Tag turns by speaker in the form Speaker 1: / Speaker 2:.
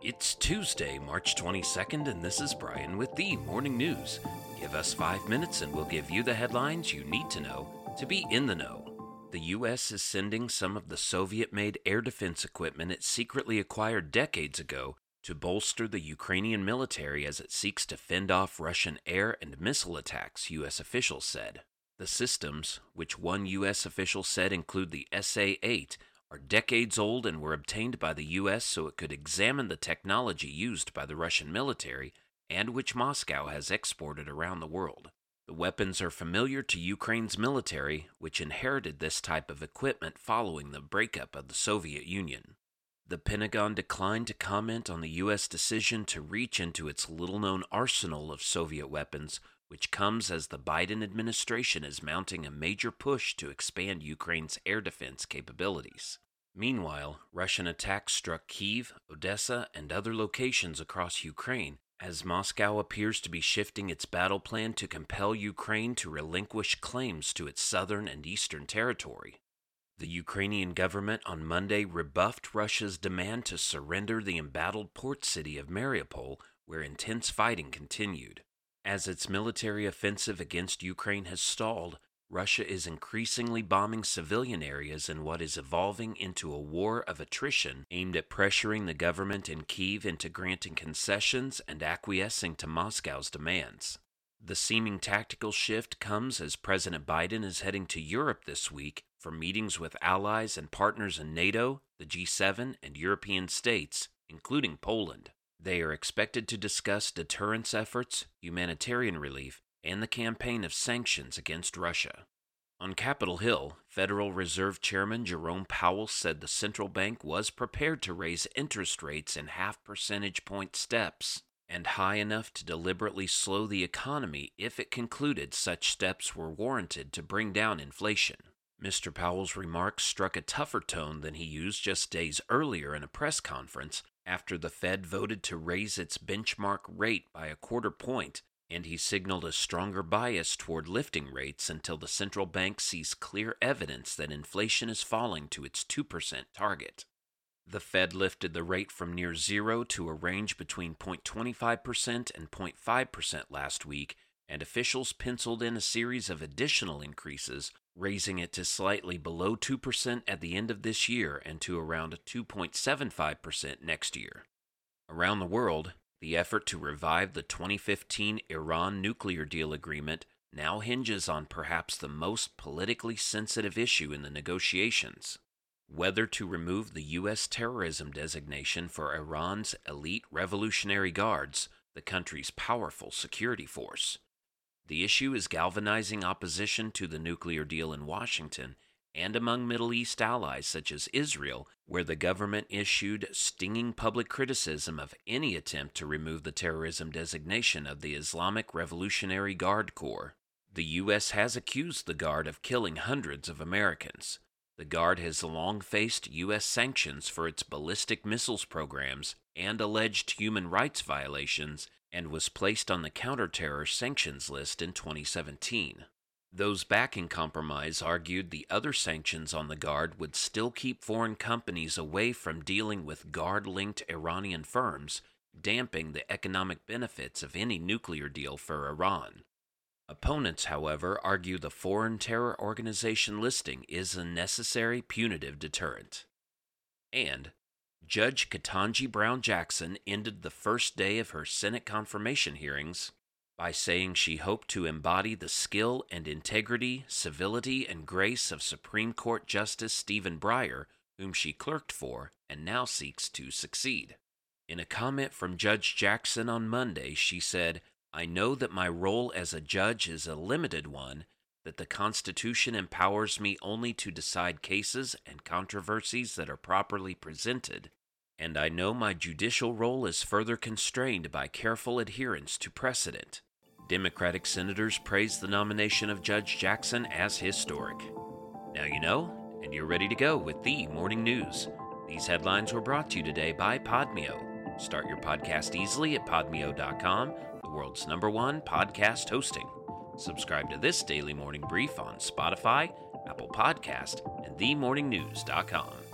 Speaker 1: It's Tuesday, March 22nd, and this is Brian with the Morning News. Give us five minutes and we'll give you the headlines you need to know to be in the know. The U.S. is sending some of the Soviet made air defense equipment it secretly acquired decades ago to bolster the Ukrainian military as it seeks to fend off Russian air and missile attacks, U.S. officials said. The systems, which one U.S. official said include the SA 8, are decades old and were obtained by the U.S. so it could examine the technology used by the Russian military and which Moscow has exported around the world. The weapons are familiar to Ukraine's military, which inherited this type of equipment following the breakup of the Soviet Union. The Pentagon declined to comment on the U.S. decision to reach into its little known arsenal of Soviet weapons, which comes as the Biden administration is mounting a major push to expand Ukraine's air defense capabilities. Meanwhile, Russian attacks struck Kiev, Odessa, and other locations across Ukraine as Moscow appears to be shifting its battle plan to compel Ukraine to relinquish claims to its southern and eastern territory. The Ukrainian government on Monday rebuffed Russia's demand to surrender the embattled port city of Mariupol, where intense fighting continued. As its military offensive against Ukraine has stalled, Russia is increasingly bombing civilian areas in what is evolving into a war of attrition aimed at pressuring the government in Kiev into granting concessions and acquiescing to Moscow's demands. The seeming tactical shift comes as President Biden is heading to Europe this week for meetings with allies and partners in NATO, the G7, and European states, including Poland. They are expected to discuss deterrence efforts, humanitarian relief, and the campaign of sanctions against Russia. On Capitol Hill, Federal Reserve Chairman Jerome Powell said the central bank was prepared to raise interest rates in half percentage point steps and high enough to deliberately slow the economy if it concluded such steps were warranted to bring down inflation. Mr. Powell's remarks struck a tougher tone than he used just days earlier in a press conference after the Fed voted to raise its benchmark rate by a quarter point, and he signaled a stronger bias toward lifting rates until the central bank sees clear evidence that inflation is falling to its 2% target. The Fed lifted the rate from near zero to a range between 0.25% and 0.5% last week, and officials penciled in a series of additional increases raising it to slightly below 2% at the end of this year and to around 2.75% next year. Around the world, the effort to revive the 2015 Iran nuclear deal agreement now hinges on perhaps the most politically sensitive issue in the negotiations whether to remove the U.S. terrorism designation for Iran's elite Revolutionary Guards, the country's powerful security force. The issue is galvanizing opposition to the nuclear deal in Washington and among Middle East allies such as Israel, where the government issued stinging public criticism of any attempt to remove the terrorism designation of the Islamic Revolutionary Guard Corps. The U.S. has accused the Guard of killing hundreds of Americans. The Guard has long faced U.S. sanctions for its ballistic missiles programs and alleged human rights violations and was placed on the counterterror sanctions list in 2017. Those backing compromise argued the other sanctions on the Guard would still keep foreign companies away from dealing with Guard linked Iranian firms, damping the economic benefits of any nuclear deal for Iran. Opponents, however, argue the foreign terror organization listing is a necessary punitive deterrent. And Judge Ketanji Brown Jackson ended the first day of her Senate confirmation hearings by saying she hoped to embody the skill and integrity, civility, and grace of Supreme Court Justice Stephen Breyer, whom she clerked for and now seeks to succeed. In a comment from Judge Jackson on Monday, she said, I know that my role as a judge is a limited one, that the Constitution empowers me only to decide cases and controversies that are properly presented, and I know my judicial role is further constrained by careful adherence to precedent. Democratic senators praised the nomination of Judge Jackson as historic. Now you know, and you're ready to go with the morning news. These headlines were brought to you today by Podmeo. Start your podcast easily at podmeo.com, the world's number one podcast hosting. Subscribe to this daily morning brief on Spotify, Apple Podcast, and themorningnews.com.